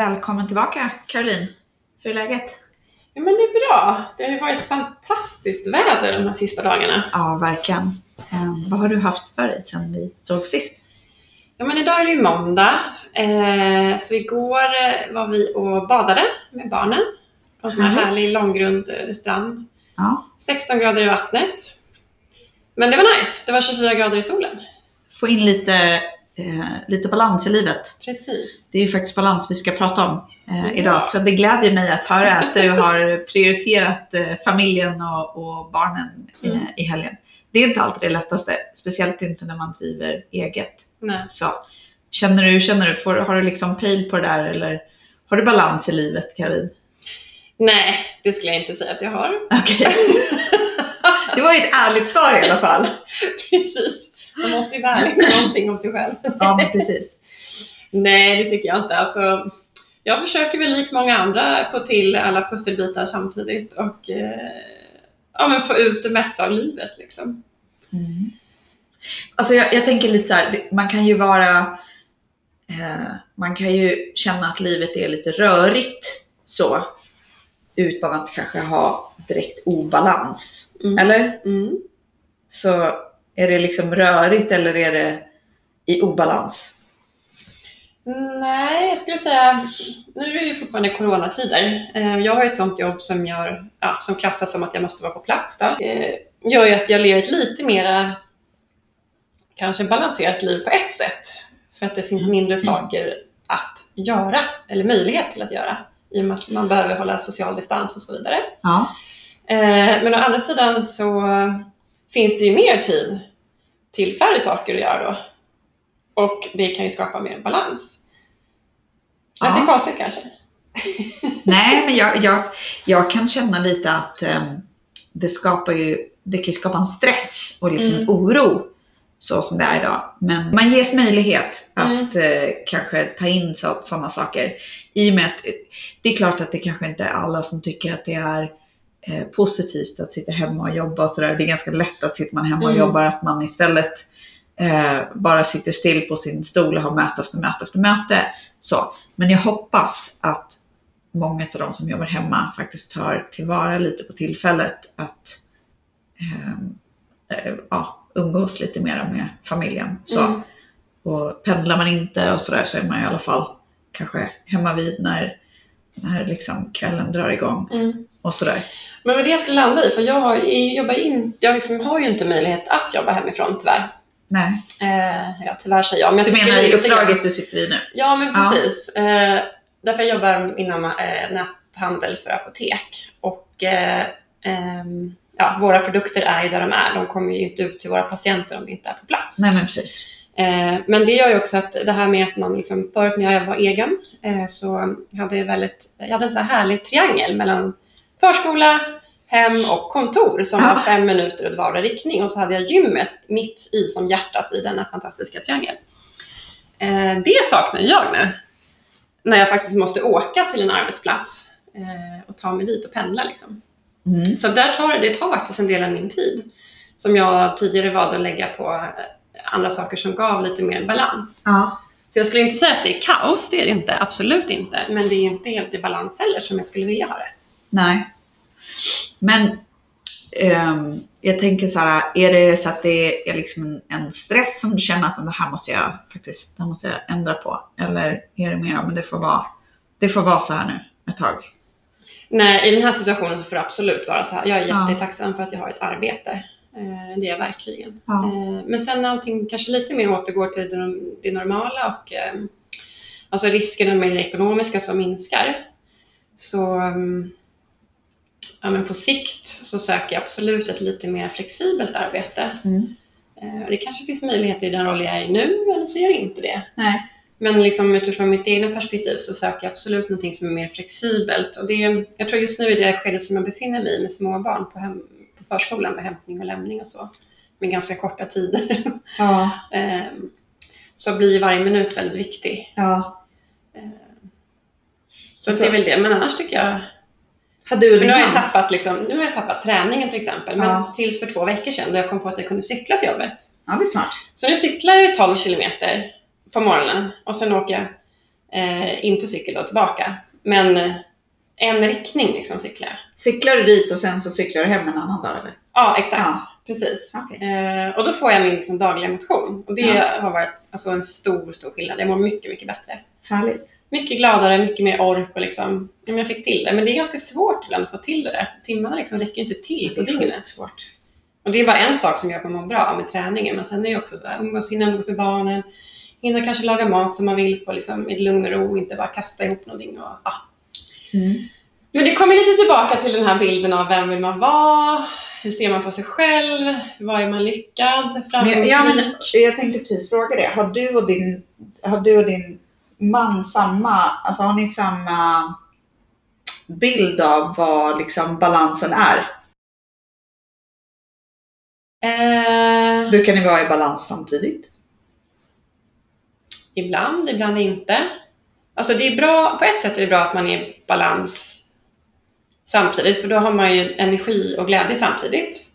Välkommen tillbaka Caroline. Hur är läget? Ja men det är bra. Det har ju varit fantastiskt väder de här sista dagarna. Ja, verkligen. Eh, vad har du haft för dig sedan vi såg sist? Ja men idag är det ju måndag. Eh, så igår eh, var vi och badade med barnen. På en sån här Härligt. härlig långgrund eh, strand. Ja. 16 grader i vattnet. Men det var nice. Det var 24 grader i solen. Få in lite, eh, lite balans i livet. Precis. Det är ju faktiskt balans vi ska prata om eh, Ja. idag. Så det glädjer mig att höra att du har prioriterat eh, familjen och, och barnen eh, Mm. i helgen. Det är inte alltid det lättaste, speciellt inte när man driver eget. Nej. Så, känner du, känner du får, har du liksom pejl på det där eller har du balans i livet Caroline? Nej, det skulle jag inte säga att jag har. Okej. Det var ju ett ärligt svar i alla fall. Precis. Man måste ju vara ärlig med någonting om sig själv. Ja, precis. Nej, det tycker jag inte. Alltså, jag försöker väl likt många andra få till alla pusselbitar samtidigt och eh, ja, men få ut det mesta av livet. Liksom. Mm. Alltså jag, jag tänker lite så här, man kan ju vara, eh, man kan ju känna att livet är lite rörigt så, utan att kanske ha direkt obalans. Mm. Eller? Mm. Så är det liksom rörigt eller är det i obalans? Nej, jag skulle säga, nu är det ju fortfarande coronatider. Eh, Jag har ett sånt jobb som, gör, ja, som klassas som att jag måste vara på plats. Då. Eh, gör ju att jag lever ett lite mera kanske balanserat liv på ett sätt. För att det finns mindre saker att göra, eller möjlighet till att göra. I och med att man behöver hålla social distans och så vidare. Ja. Eh, Men å andra sidan så finns det ju mer tid till färre saker att göra då. Och det kan ju skapa mer balans. Ja. Lite konstigt kanske. Nej, men jag, jag, jag kan känna lite att eh, det skapar ju, det kan skapa en stress och liksom en Mm. oro så som det är idag. Men man ges möjlighet Mm. att eh, kanske ta in sådana saker. I och med att det är klart att det kanske inte är alla som tycker att det är eh, positivt att sitta hemma och jobba och sådär. Det är ganska lätt att sitter man hemma och Mm. jobbar att man istället eh, bara sitter still på sin stol och har möte efter möte efter möte. Så. Men jag hoppas att många av de som jobbar hemma faktiskt tar tillvara lite på tillfället att ehm, eh, ja, umgås lite mer med familjen. Så. Mm. Och pendlar man inte och sådär så är man i alla fall kanske hemma vid när, när liksom kvällen drar igång Mm. och sådär. Men vad det jag skulle landa i, för jag, har, jag, jobbar in, jag liksom har ju inte möjlighet att jobba hemifrån tyvärr. Nej, Eh, ja, tyvärr säger jag. Men jag du menar i uppdraget du sitter i nu? Ja, men Ja. precis. Eh, därför jag jobbar inom eh, näthandel för apotek. Och eh, ehm, ja, våra produkter är ju där de är. De kommer ju inte ut till våra patienter om vi inte är på plats. Nej men precis. Eh, men det gör ju också att det här med att man liksom, förut när jag var egen eh, så hade jag väldigt, jag hade en så här härlig triangel mellan förskola, hem och kontor som var fem minuter åt vardera riktning och så hade jag gymmet mitt i som hjärtat i denna fantastiska triangel. Eh, det saknar jag nu. När jag faktiskt måste åka till en arbetsplats och ta mig dit och pendla liksom. Mm. Så där tar, det tar faktiskt en del av min tid. Som jag tidigare valde att lägga på andra saker som gav lite mer balans. Ja. Så jag skulle inte säga att det är kaos, det är det inte. Absolut inte. Men det är inte helt i balans heller som jag skulle vilja ha det. Nej. Men ehm, jag tänker så här, är det så att det är liksom en, stress som du känner att det här måste jag faktiskt det måste jag ändra på? Eller är det mer, ja, men det får vara, det får vara så här nu ett tag? Nej, i den här situationen så får det absolut vara så här. Jag är Ja. jättetacksam för att jag har ett arbete. Eh, det är jag verkligen. Ja. Eh, men sen när allting kanske lite mer återgår till det, normala och eh, alltså riskerna med det ekonomiska som minskar. Så mm, ja, men på sikt så söker jag absolut ett lite mer flexibelt arbete. Mm. Det kanske finns möjligheter i den roll jag är i nu eller så gör det inte det. Nej. Men liksom utifrån mitt egna perspektiv så söker jag absolut någonting som är mer flexibelt. Och det, jag tror just nu i det skede som jag befinner mig i med små barn på, hem, förskolan med hämtning och lämning och så, med ganska korta tider, Ja. Ehm, så blir varje minut väldigt viktig. ja. Ehm, Så Alltså- det är väl det. Men annars tycker jag... Har du och nu har jag tappat, liksom, nu har jag tappat träningen till exempel. Men Ja. tills för två veckor sedan då jag kom på att jag kunde cykla till jobbet. Ja, det är smart. Så nu cyklar jag 12 kilometer på morgonen och sen åker jag Eh, inte cykel då tillbaka. Men eh, en riktning liksom cyklar jag. Cyklar du dit och sen så cyklar du hem en annan dag eller? Ja, exakt. Ja. Precis. Okej. Eh, och då får jag min liksom, dagliga motion. Och det Ja. har varit alltså, en stor, stor skillnad. Jag mår mycket, mycket bättre. Härligt. Mycket gladare, mycket mer ork och liksom, ja, jag fick till det. Men det är ganska svårt ibland att få till det där. Timmarna liksom räcker inte till på dygnet. svårt. Och det är bara en sak som gör att man mår bra med träningen. Men sen är det också så här, umgås, hinna umgås med barnen. Hinna kanske laga mat som man vill på liksom, i lugn och ro. Inte bara kasta ihop någonting. Och, ja. Mm. Men det kommer lite tillbaka till den här bilden av vem vill man vara? Hur ser man på sig själv? Vad är man lyckad? Framgångsrik? ja, men, jag tänkte precis fråga det. Har du och din, har du och din man samma, alltså har ni samma bild av vad liksom balansen är? Eh, Brukar ni vara i balans samtidigt? ibland, ibland inte. Alltså det är bra, på ett sätt är det bra att man är balans samtidigt, för då har man ju energi och glädje samtidigt.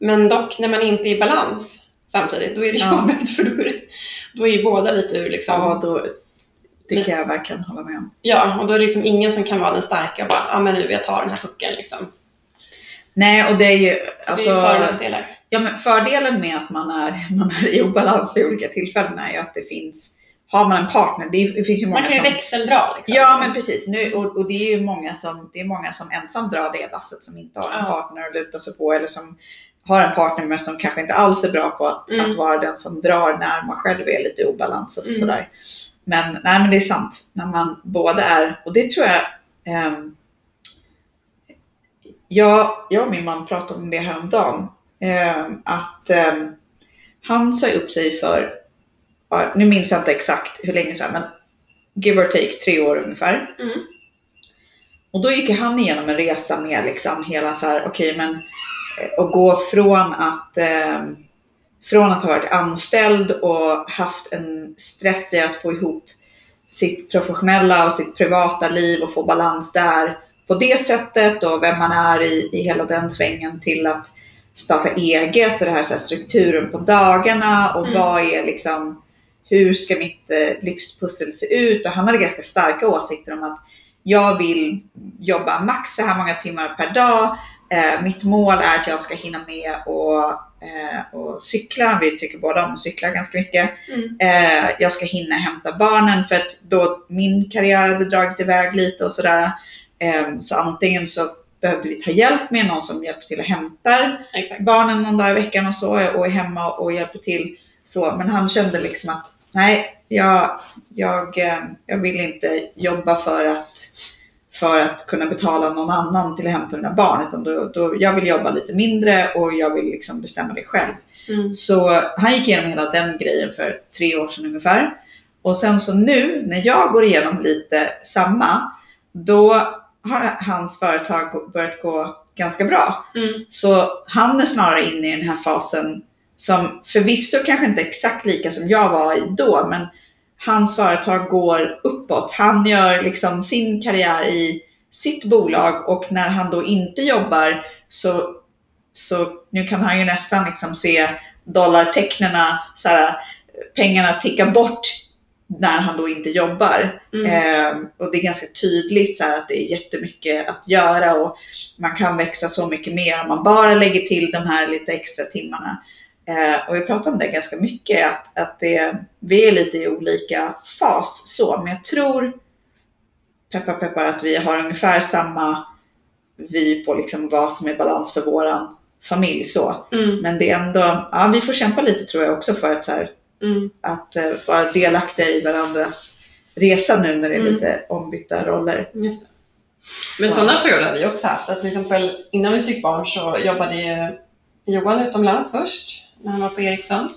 Men dock när man inte är i balans samtidigt, då är det Ja. jobbigt för då är, det, då är ju båda lite ur liksom. Ja, då, det kan jag verkligen hålla med om. Ja, och då är det liksom ingen som kan vara den starka och bara, ja men nu jag tar den här pucken liksom. Nej, och det är ju Så alltså, det är för och nackdelar. ja, men fördelen med att man är, man är i obalans vid olika tillfällen är ju att det finns, har man en partner, det, finns ju många Man kan ju som växeldra liksom. Ja men precis, nu, och, och det är ju många som, det är många som ensam drar det lasset som inte har en Ja. partner att luta sig på eller som har en partner men som kanske inte alls är bra på att, Mm. att vara den som drar när man själv är lite i obalans och Mm. sådär. Men nej men det är sant, när man båda är, och det tror jag ehm, jag, jag och min man pratade om det häromdagen. ehm, att ehm, han sa upp sig för, ja, nu minns jag inte exakt hur länge sedan, men give or take tre år ungefär. Mm. Och då gick han igenom en resa med liksom hela så här, okej men eh, att gå från att eh, från att ha varit anställd och haft en stress i att få ihop sitt professionella och sitt privata liv och få balans där på det sättet och vem man är i, i hela den svängen till att starta eget och det här, så här strukturen på dagarna och Mm. vad är liksom hur ska mitt eh, livspussel se ut? Och han hade ganska starka åsikter om att jag vill jobba max så här många timmar per dag. Eh, mitt mål är att jag ska hinna med och, eh, och cykla. Vi tycker båda om att cykla ganska mycket. Mm. Eh, jag ska hinna hämta barnen för att då min karriär hade dragit iväg lite och sådär. Eh, så antingen så behövde vi ta hjälp med någon som hjälper till och hämtar Exakt. barnen någon dag i veckan och så och är hemma och hjälper till. Så, men han kände liksom att nej, jag, jag, eh, jag vill inte jobba för att, för att kunna betala någon annan till att hämta mina barn. Utan då, då, jag vill jobba lite mindre och jag vill liksom bestämma det själv. Mm. Så han gick igenom hela den grejen för tre år sedan ungefär. Och sen så nu när jag går igenom lite samma, då har hans företag börjat gå ganska bra. Mm. Så han är snarare inne i den här fasen som förvisso kanske inte exakt lika som jag var i då, men hans företag går uppåt. Han gör liksom sin karriär i sitt bolag och när han då inte jobbar så, så nu kan han ju nästan liksom se dollartecknena, så här, pengarna ticka bort när han då inte jobbar. Mm. Eh, och det är ganska tydligt så här, att det är jättemycket att göra och man kan växa så mycket mer om man bara lägger till de här lite extra timmarna. Eh, och vi pratar om det ganska mycket, att, att det, vi är lite i olika fas så, men jag tror peppar peppar att vi har ungefär samma vy på liksom vad som är balans för våran familj så. Mm. Men det är ändå, ja vi får kämpa lite tror jag också för att så här, Mm. att eh, vara delaktiga i varandras resa nu när det är Mm. lite ombytta roller. Just det. Men Så. sådana perioder har vi också haft. Att till exempel innan vi fick barn så jobbade Johan utomlands först, när han var på Ericsson.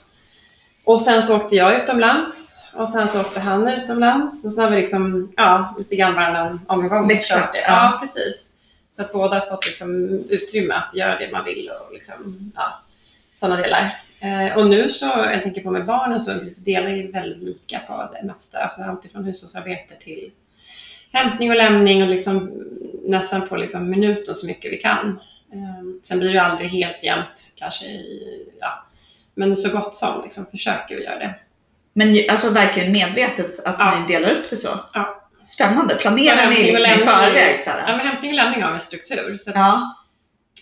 Och sen så åkte jag utomlands och sen så åkte han utomlands. Och så har vi liksom, ja, lite grann varannan omgång. Växlat, ja. Ja, precis. Så att båda har fått liksom utrymme att göra det man vill och liksom, ja, sådana delar. Eh, och nu så, jag tänker på med barnen, så delar vi väldigt lika på det mesta. Alltså allt ifrån hushållsarbete till hämtning och lämning och liksom nästan på liksom minuten så mycket vi kan. Eh, sen blir det aldrig helt jämnt kanske i, ja, men så gott som liksom försöker vi göra det. Men alltså verkligen medvetet att Ja. ni delar upp det så. Ja. Spännande. Planerar ni liksom i förväg? Ja, men hämtning och lämning har en struktur. Så att, Ja.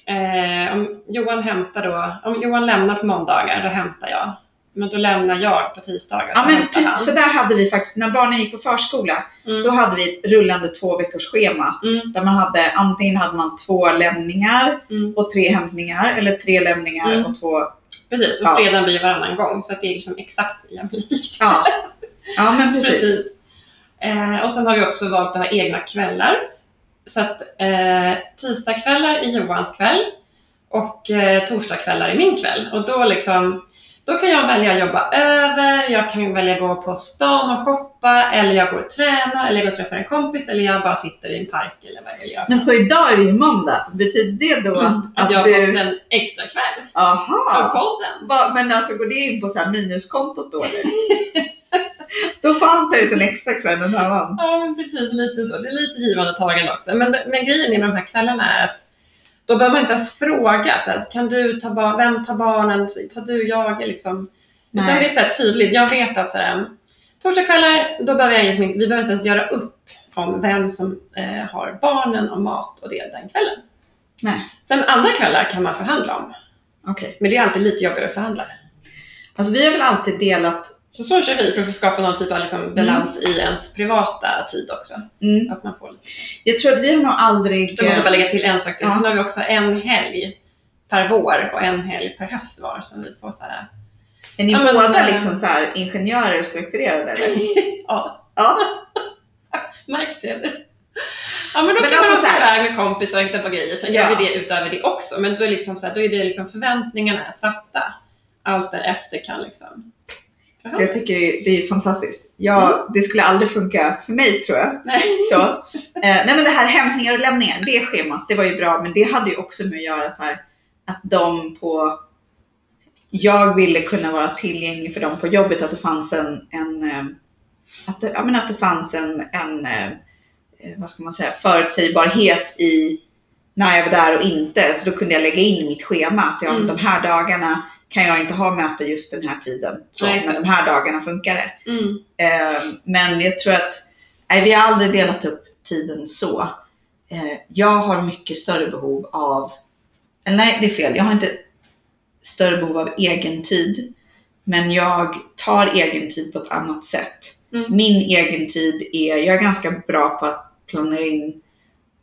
eh, om Johan hämtar då, om Johan lämnar på måndagar, då hämtar jag. Men då lämnar jag på tisdagar. Ja så men precis, så där hade vi faktiskt, när barnen gick på förskola. Mm. då hade vi ett rullande två veckors schema. Mm. Där man hade, antingen hade man två lämningar Mm. och tre hämtningar, eller tre lämningar Mm. och två... Precis, och Ja. fredagen blir varannan gång. Så att det är liksom exakt jämlikt. Ja, ja men precis. Eh, och sen har vi också valt att ha egna kvällar. Så att eh, tisdagskvällar är Johans kväll och eh, torsdagskvällar är min kväll. Och då, liksom, då kan jag välja att jobba över, jag kan välja att gå på stan och shoppa, eller jag går och tränar, eller jag går och träffar en kompis, eller jag bara sitter i en park eller vad jag göra. Men så idag är det ju måndag. Betyder det då att, Mm. att att jag har du... fått en extra kväll för Aha! podden. Va, men alltså går det in på så här minuskontot då eller? då får han ta ut en extra kväll den här man. Ja, men precis. Lite så. Det är lite givande och tagande också. Men, men grejen med de här kvällarna är att då behöver man inte ens fråga. Så här, kan du ta vem tar barnen? Tar du, jag? Liksom. Utan det är så här tydligt. Jag vet att så här, torsdagskvällar, då behöver jag liksom vi behöver inte ens göra upp om vem som eh, har barnen och mat och det den kvällen. Nej. Sen andra kvällar kan man förhandla om. Okej. Men det är alltid lite jobbigare att förhandla. Alltså vi har väl alltid delat... Så så kör vi för att skapa någon typ av liksom balans i ens privata tid också. Mm. Att man får lite Jag tror att vi har nog aldrig... Så måste jag bara lägga till en sak till. Ja. Sen har vi också en helg per vår och en helg per höst var som vi får så här. Är ni Ja, men, båda eh, liksom så här ingenjörer och strukturerade eller? Ja, Ja. märks det? eller? Ja men då Men kan alltså man åka iväg med kompisar och hitta på grejer. Sen Ja. gör vi det utöver det också. Men då är, liksom så här, då är det liksom förväntningarna är satta. Allt därefter kan liksom Så jag tycker det är- det är fantastiskt. Jag, Det skulle aldrig funka för mig tror jag. Nej. Så. Eh, nej men det här hämtningar och lämningar, det schemat, det var ju bra. Men det hade ju också med att göra så här att de på... Jag ville kunna vara tillgänglig för dem på jobbet, att det fanns en... en eh, att, det, ja, men att det fanns en, en eh, eh, vad ska man säga, förutsägbarhet i när jag var där och inte. Så då kunde jag lägga in i mitt schema att jag, Mm. de här dagarna kan jag inte ha möte just den här tiden. Så, Nej, men de här dagarna funkar det. Mm. Eh, men jag tror att nej, vi har aldrig delat upp tiden så. Eh, jag har mycket större behov av, eller nej det är fel, jag har inte större behov av egen tid. Men jag tar egen tid på ett annat sätt. Mm. Min egen tid är, jag är ganska bra på att planera in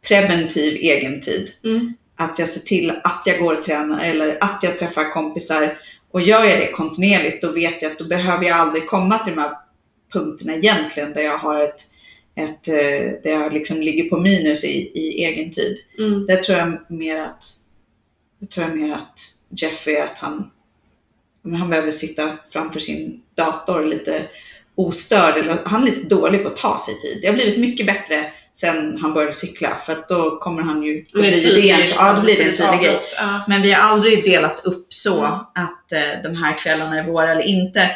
preventiv egen tid. Mm. Att jag ser till att jag går och tränar eller att jag träffar kompisar. Och gör jag det kontinuerligt då vet jag att då behöver jag aldrig komma till de här punkterna egentligen där jag har ett, ett eh, där jag liksom ligger på minus i, i egen tid. Mm. Det tror jag mer att, det tror jag mer att Jeff är att han, han behöver sitta framför sin dator lite ostörd. Eller, han är lite dålig på att ta sig tid. Det har blivit mycket bättre sen han började cykla för att då kommer han ju, då blir tydlig, det en, liksom, ja, då blir det en tydlig grej. Ja. Men vi har aldrig delat upp så Mm. att eh, de här kvällarna är våra eller inte.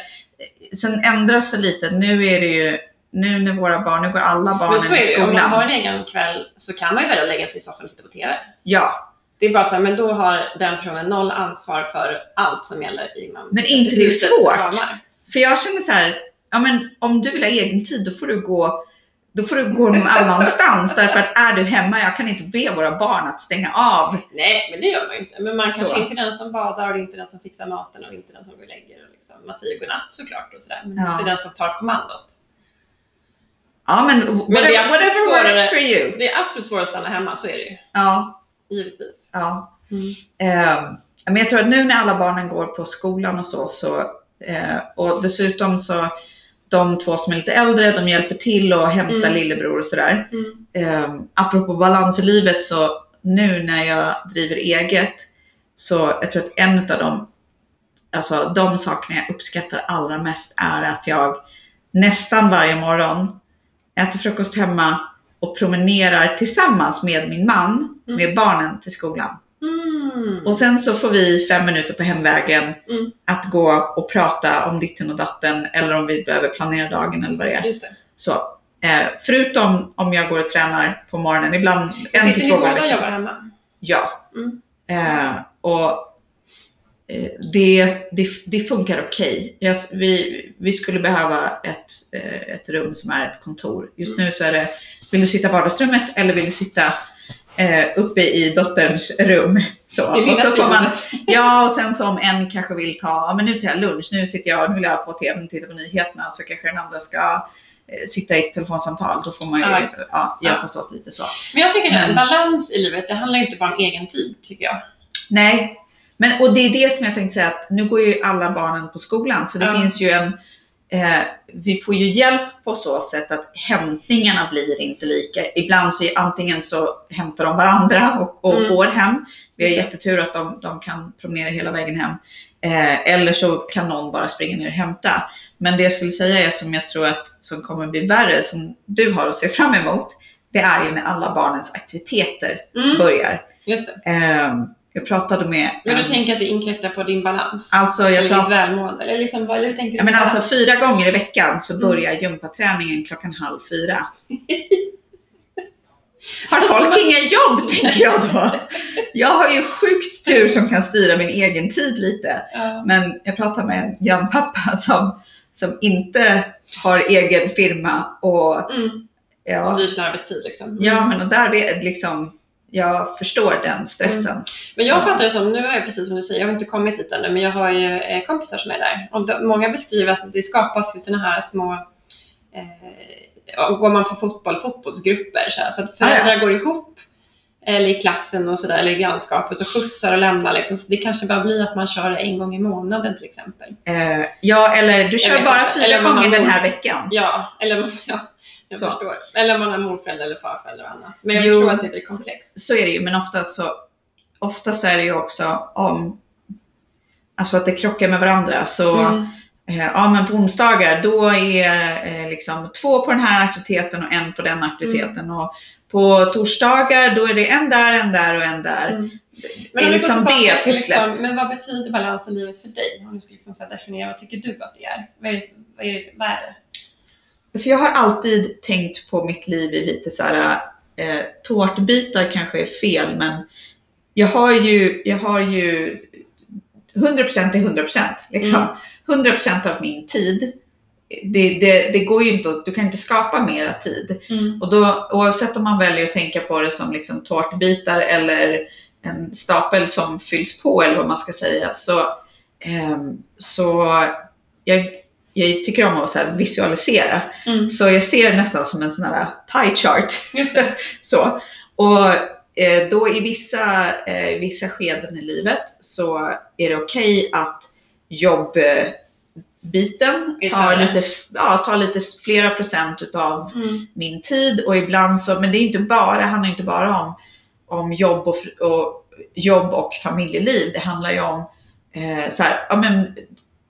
Sen ändras det lite. Nu är det ju, nu när våra barn, nu går alla barnen är i ju. Om man skolan. har en egen kväll så kan man ju välja att lägga sig i soffan och titta på TV. Ja, Det är bara så här, men då har den personen noll ansvar för allt som gäller inom Men är inte det husets svårt? ramar. för jag känner så här, ja men om du vill ha egen tid då får du gå då får du gå någon annanstans därför att är du hemma, jag kan inte be våra barn att stänga av. Nej, men det gör man inte. Men man Så. kanske inte är den som badar och det inte den som fixar maten och det inte den som går och lägger. Och liksom. Man säger godnatt såklart och sådär. Men Ja. det inte den som tar kommandot. Ja men det är whatever, absolut whatever works svårare. for you. Det är absolut svårt att stanna hemma, så är det ju. Ja, Givetvis. ja. Mm. Eh, men jag tror att nu när alla barnen går på skolan och så, så eh, och dessutom så de två som är lite äldre, de hjälper till och hämtar Mm. lillebror och sådär. Mm. Eh, apropå balans i livet så nu när jag driver eget så jag tror att en av de, alltså de sakerna jag uppskattar allra mest är att jag nästan varje morgon äter frukost hemma och promenerar tillsammans med min man Mm. med barnen till skolan. Mm. Och sen så får vi fem minuter på hemvägen Mm. att gå och prata om ditten och datten eller om vi behöver planera dagen eller vad det är. Det. Så, eh, förutom om jag går och tränar på morgonen, ibland en Sitter till två gånger i veckan. jobbar hemma? Ja. Mm. Eh, och eh, det, det, det funkar okej. Yes, vi, vi skulle behöva ett, eh, ett rum som är ett kontor. Just nu så är det, vill du sitta i vardagsrummet eller vill du sitta eh, uppe i dotterns rum? Så. Det lilla Och så får man, ja, och sen så om en kanske vill ta, ja men nu tar jag lunch, nu sitter jag, nu vill jag på tvn och titta på nyheterna, så kanske den andra ska eh, sitta i ett telefonsamtal. Då får man ju Ja, ja, hjälpas åt lite så. Men jag tycker att en balans i livet, det handlar ju inte bara om egen tid, tycker jag. Nej, men och det är det som jag tänkte säga att nu går ju alla barnen på skolan så det Ja. finns ju en eh, vi får ju hjälp på så sätt att hämtningarna blir inte lika. Ibland så är antingen så hämtar de varandra och, och Mm. går hem. Vi har jättetur att de, de kan promenera hela vägen hem. Eh, eller så kan någon bara springa ner och hämta. Men det jag skulle säga är som jag tror att som kommer bli värre, som du har att se fram emot, det är ju när alla barnens aktiviteter Mm, börjar. just det. Eh, jag pratade med Men du tänker att det inkräktar på din balans? Alltså jag eller ditt välmående? Eller liksom, vad eller tänker du ja, men alltså fyra gånger i veckan så Mm. börjar gympaträningen klockan halv fyra. Har folk inga jobb tänker jag då? Jag har ju sjukt tur som kan styra min egen tid lite. Ja. Men jag pratade med en grannpappa som, som inte har egen firma och Mm. ja, Styr sin arbetstid liksom. ja men och där är liksom, jag förstår den stressen. Men jag fattar det som, nu är jag precis som du säger, jag har inte kommit dit ännu, men jag har ju eh, kompisar som är där. Och de, många beskriver att det skapas ju sådana här små, eh, ja, går man på fotboll, fotbollsgrupper så, här, så att föräldrar går ihop eller i klassen och sådär, eller i grannskapet och skjutsar och lämnar liksom. Så det kanske bara blir att man kör en gång i månaden till exempel. Eh, ja, eller du kör bara inte. fyra Eller gånger den här veckan. Ja, eller ja, jag Så. förstår. Eller man har morföräldrar eller farföräldrar och annat. Men jag Jo. förstår att det blir komplext. så är det ju, men ofta så, ofta så är det ju också om, alltså att det krockar med varandra. Så, Mm. Eh, ja men på onsdagar då är eh, liksom två på den här aktiviteten och en på den aktiviteten. Mm. Och på torsdagar då är det en där, en där och en där. Mm. Det är liksom det till pusslet. Liksom, men vad betyder balans i livet för dig? Om du ska liksom definiera, vad tycker du att det är? Vad är det? Vad är det, vad är det? Så jag har alltid tänkt på mitt liv i lite så här, eh, tårtbitar kanske är fel, men jag har ju, jag har ju 100% är 100% liksom. Mm. 100% av min tid. Det, det, det går ju inte att, du kan inte skapa mera tid. Mm. Och då, oavsett om man väljer att tänka på det som liksom tårtbitar eller en stapel som fylls på eller vad man ska säga. Så, ehm, så jag, jag tycker om att så visualisera. Mm. Så jag ser det nästan som en sån här pie chart. Just det. Så. Och eh, då i vissa, eh, vissa skeden i livet så är det okej att jobbbiten tar lite, ja, tar lite flera procent utav Mm. min tid och ibland så, men det är inte bara, handlar inte bara om, om jobb, och, och, jobb och familjeliv. Det handlar ju om eh, så här, ja, men,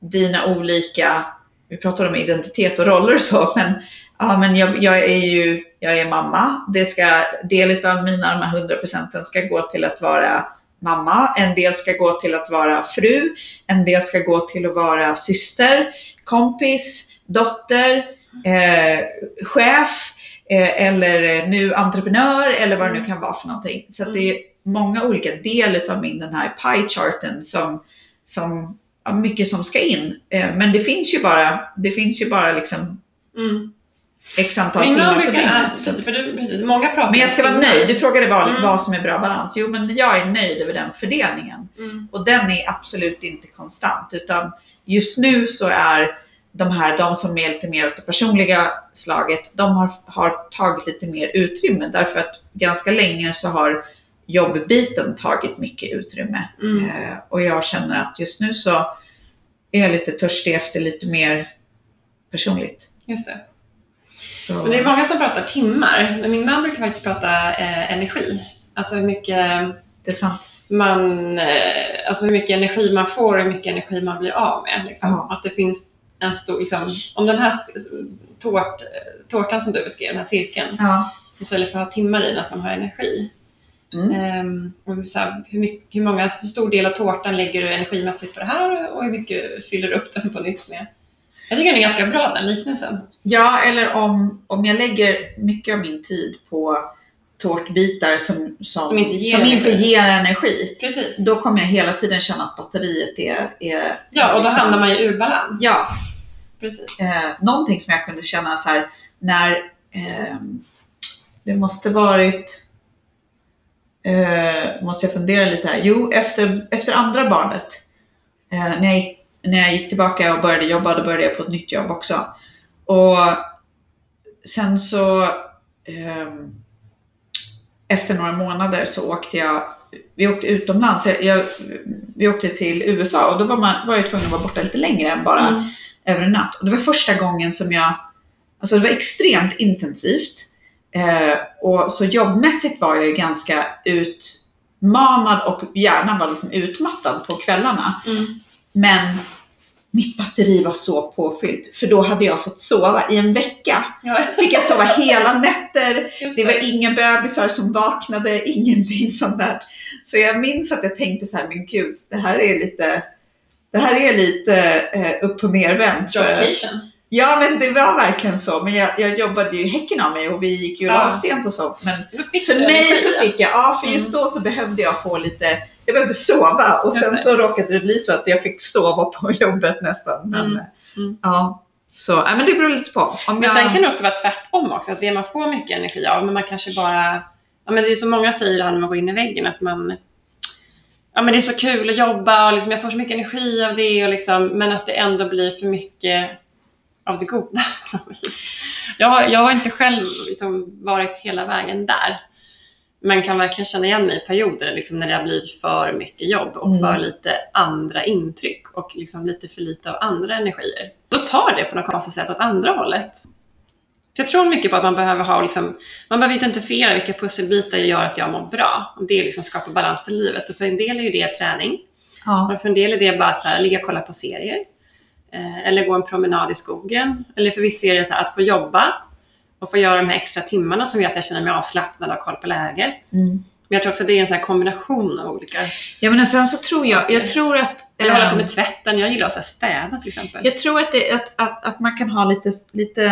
dina olika, vi pratar om identitet och roller och så, men, ja, men jag, jag är ju jag är mamma. Det ska, del av mina de här 100 procenten ska gå till att vara mamma. En del ska gå till att vara fru. En del ska gå till att vara syster, kompis, dotter, eh, chef eh, eller eh, nu entreprenör eller vad det nu kan vara för någonting. Så det är många olika delar av min den här pie charten som, som mycket som ska in. Eh, men det finns ju bara, det finns ju bara liksom Mm. X antal timmar på dygnet. precis, för du, precis, många pratar Men jag ska vara nöjd. Du frågade vad, Mm. vad som är bra balans. Jo, men jag är nöjd över den fördelningen. Mm. Och den är absolut inte konstant. Utan just nu så är de här, de som är lite mer åt det personliga slaget, de har, har tagit lite mer utrymme. Därför att ganska länge så har jobbbiten tagit mycket utrymme. Mm. Eh, och jag känner att just nu så är jag lite törstig efter lite mer personligt. Just det. Så, Men det är många som pratar timmar. Men min man brukar faktiskt prata eh, energi. Alltså hur mycket det är sant. man, eh, alltså hur mycket energi man får och hur mycket energi man blir av med. Liksom. Att det finns en stor, liksom, om den här tårt, tårtan som du beskrev, den här cirkeln, Ja. istället för att ha timmar i att man har energi. Mm. Och så här, hur, mycket, hur, många, hur stor del av tårtan lägger du energimässigt på det här och hur mycket fyller du upp den på nytt med? Jag tycker den är ganska bra den liknelsen. Ja, eller om, om jag lägger mycket av min tid på tårtbitar som, som, Som inte ger som inte energi. ger energi. Precis. Då kommer jag hela tiden känna att batteriet är... är Ja, och då liksom- hamnar man i urbalans. Ja, Precis. eh, någonting som jag kunde känna så här när eh, det måste varit eh, måste jag fundera lite här. Jo, efter, efter andra barnet eh, när, jag gick, när jag gick tillbaka och började jobba, då började jag på ett nytt jobb också. Och sen så ehm, efter några månader så åkte jag, vi åkte utomlands, jag, jag, vi åkte till USA och då var, man, var jag tvungen att vara borta lite längre än bara Mm. över en natt. Och det var första gången som jag, alltså det var extremt intensivt. Eh, och så jobbmässigt var jag ju ganska utmanad och hjärnan var liksom utmattad på kvällarna. Mm. Men mitt batteri var så påfyllt, för då hade jag fått sova i en vecka. Ja, Fick jag sova hela nätter, just det var inga bebisar som vaknade, ingenting sånt där. Så jag minns att jag tänkte så här, men gud, det här är lite, det här är lite eh, upp och nervänt. Ja, men det var verkligen så. Men jag, jag jobbade ju häcken av mig och vi gick ju Ja. sent och så. Men för mig så fick jag, ja för just Mm. då så behövde jag få lite, jag behövde sova och sen så råkade det bli så att jag fick sova på jobbet nästan. Men, Mm. Mm. Ja, så, ja, men det beror lite på. Om Men jag, sen kan det också vara tvärtom också, att det man får mycket energi av, men man kanske bara... Ja, men det är så många säger det här när man går in i väggen, att man... Ja, men det är så kul att jobba och liksom, jag får så mycket energi av det, och liksom, men att det ändå blir för mycket av det goda. jag, har, jag har inte själv liksom varit hela vägen där, men kan verkligen känna igen mig i perioder liksom, när det har blivit för mycket jobb och Mm. för lite andra intryck och liksom lite för lite av andra energier. Då tar det på något konstigt sätt åt andra hållet. Så jag tror mycket på att man behöver ha, liksom, man behöver identifiera vilka pusselbitar gör att jag mår bra. Och det liksom skapar balans i livet. Och för en del är ju det träning. ja, Och för en del är det bara så här, ligga och kolla på serier. Eh, eller gå en promenad i skogen. Eller för vissa är det så här, att få jobba och få göra de här extra timmarna som gör att jag känner mig avslappnad och har koll på läget. mm. Men jag tror också att det är en sån här kombination av olika. ja, men sen så tror jag, jag tror att Eller hålla på ehm, med tvätten. Jag gillar att städa till exempel. Jag tror att, det, att, att, att man kan ha lite, lite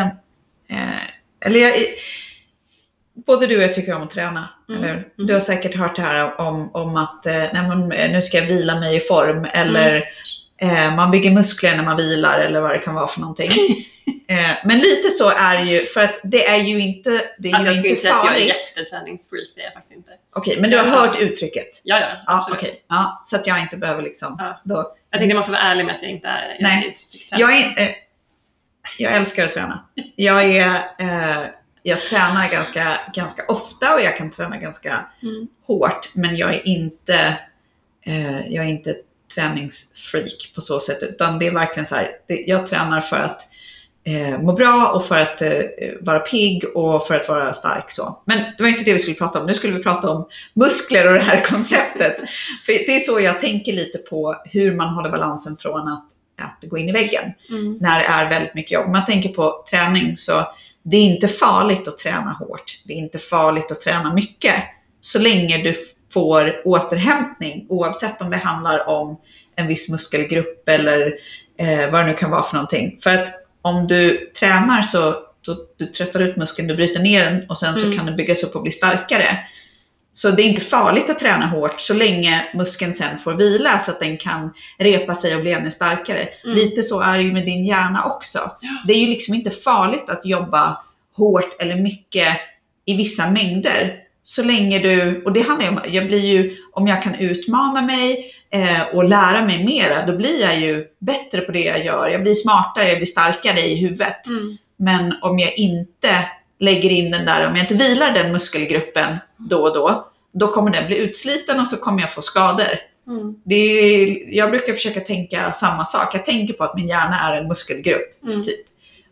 eh, eller jag, både du och jag tycker om att träna, Mm, eller mm. Du har säkert hört det här om, om att eh, nej, men, eh, nu ska jag vila mig i form, eller eh, man bygger muskler när man vilar, eller vad det kan vara för någonting. eh, men lite så är det ju, för att det är ju inte, det är Alltså jag ju skulle inte säga att jag är farligt. jätteträningsfreak, det är jag faktiskt inte. Okej, men du har hört uttrycket? Ja, ja, Ja, absolut. okej. Ja, så att jag inte behöver liksom, Ja. då, Jag tänkte jag måste vara ärlig med att jag inte är jag Nej. är. Jag, är, eh, jag älskar att träna. Jag, är, eh, jag tränar ganska, ganska ofta och jag kan träna ganska Mm. hårt. Men jag är inte, eh, jag är inte träningsfreak på så sätt. Utan det är verkligen så här, det, jag tränar för att eh, må bra och för att eh, vara pigg och för att vara stark. Så. Men det var inte det vi skulle prata om. Nu skulle vi prata om muskler och det här konceptet. för det är så jag tänker lite på hur man håller balansen från att, att gå in i väggen Mm. när det är väldigt mycket jobb. Om man tänker på träning så det är inte farligt att träna hårt. Det är inte farligt att träna mycket. Så länge du får återhämtning oavsett om det handlar om en viss muskelgrupp eller eh, vad det nu kan vara för någonting. För att om du tränar så då, du tröttar ut muskeln, du bryter ner den och sen så Mm. kan den byggas upp och bli starkare. Så det är inte farligt att träna hårt så länge muskeln sen får vila så att den kan repa sig och bli ännu starkare. Mm. Lite så är det ju med din hjärna också. Ja. Det är ju liksom inte farligt att jobba hårt eller mycket i vissa mängder. Så länge du, och det handlar ju om, jag blir ju, om jag kan utmana mig eh, och lära mig mera, då blir jag ju bättre på det jag gör. Jag blir smartare, jag blir starkare i huvudet. Mm. Men om jag inte lägger in den där, om jag inte vilar den muskelgruppen då och då, då kommer den bli utsliten och så kommer jag få skador. Mm. Det är, jag brukar försöka tänka samma sak. Jag tänker på att min hjärna är en muskelgrupp. Mm. Typ.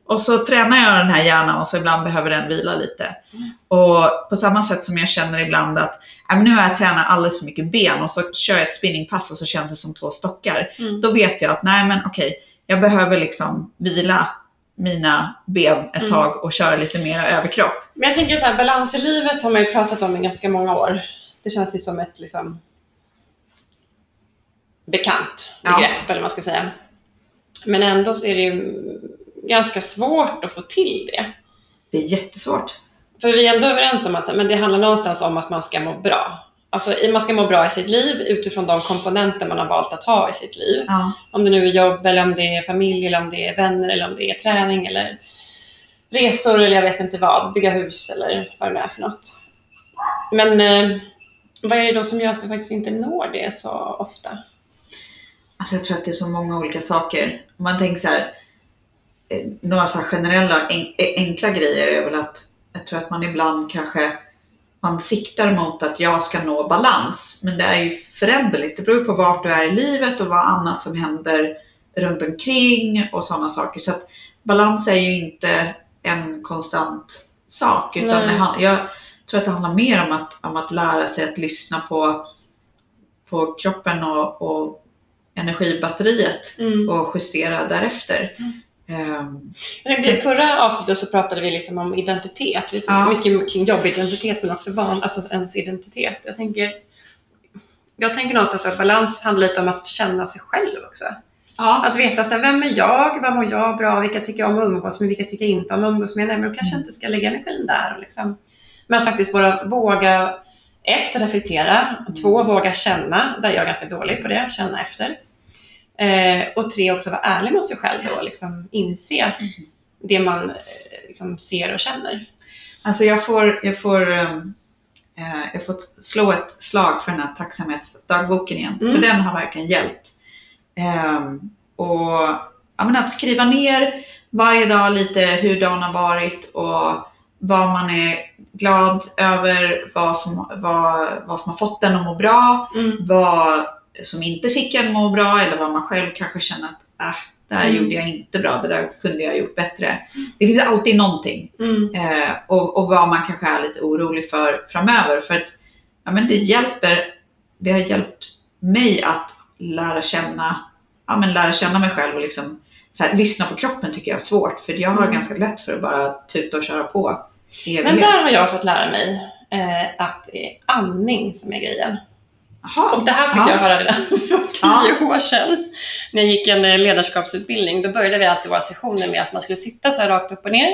Och så tränar jag den här hjärnan och så ibland behöver den vila lite. Mm. Och på samma sätt som jag känner ibland att "Ja, men nu har jag tränat alldeles för mycket ben och så kör jag ett spinningpass och så känns det som två stockar. Mm. Då vet jag att nej men okej, jag behöver liksom vila mina ben ett Mm. tag och köra lite mer överkropp. Men jag tänker så här, balans i livet har man ju pratat om i ganska många år. Det känns ju som ett liksom bekant Ja. begrepp, eller vad man ska säga. Men ändå så är det ju ganska svårt att få till det. Det är jättesvårt. för vi är ändå överens om att men det handlar någonstans om att man ska må bra. Alltså man ska må bra i sitt liv utifrån de komponenter man har valt att ha i sitt liv. Ja. Om det nu är jobb, eller om det är familj, eller om det är vänner, eller om det är träning, eller resor, eller jag vet inte vad. Bygga hus, eller vad det nu är för något. Men eh, vad är det då som gör att vi faktiskt inte når det så ofta? Alltså jag tror att det är så många olika saker. Man tänker så här, några så generella en, enkla grejer är väl att jag tror att man ibland kanske man siktar mot att jag ska nå balans. Men det är ju föränderligt. Det beror på vart du är i livet och vad annat som händer runt omkring och sådana saker. Så att balans är ju inte en konstant sak. Utan det, jag tror att det handlar mer om att, om att lära sig att lyssna på, på kroppen och, och energibatteriet Mm. och justera därefter. Mm. Tänkte, I förra avsnittet så pratade vi liksom om identitet. Vi Ja. Mycket kring jobbidentitet men också van, alltså ens identitet. Jag tänker, jag tänker någonstans att balans handlar lite om att känna sig själv också. ja. Att veta så här, vem är jag, vad mår jag bra, vilka tycker jag om att umgås med, vilka tycker jag inte om att umgås med. Nej, men då kanske jag inte ska lägga energin där. Liksom. Men att faktiskt bara våga, ett, reflektera, två, våga känna, där jag är ganska dålig på det, känna efter. Eh, och tre, också vara ärlig mot sig själv och liksom inse det man eh, liksom ser och känner. Alltså jag får, jag får, eh, jag får slå ett slag för den här tacksamhetsdagboken igen. Mm. För den har verkligen hjälpt. Ehm, och att skriva ner varje dag lite hur dagen har varit och vad man är glad över, vad som, vad, vad som har fått en att må bra, Mm. vad som inte fick en må bra eller vad man själv kanske känner att äh, det här Mm. gjorde jag inte bra, det där kunde jag ha gjort bättre. Det finns alltid någonting. Mm. Eh, och, och vad man kanske är lite orolig för framöver. För att ja, men det hjälper, det har hjälpt mig att lära känna, ja, men lära känna mig själv och liksom, så här, lyssna på kroppen tycker jag är svårt. För jag har Mm. ganska lätt för att bara tuta och köra på i Men evighet. där har jag fått lära mig eh, att det är andning som är grejen. Jaha. Och det här fick Ja. jag höra redan för tio år sedan. När jag gick en eh, ledarskapsutbildning, då började vi alltid våra sessioner med att man skulle sitta så här rakt upp och ner,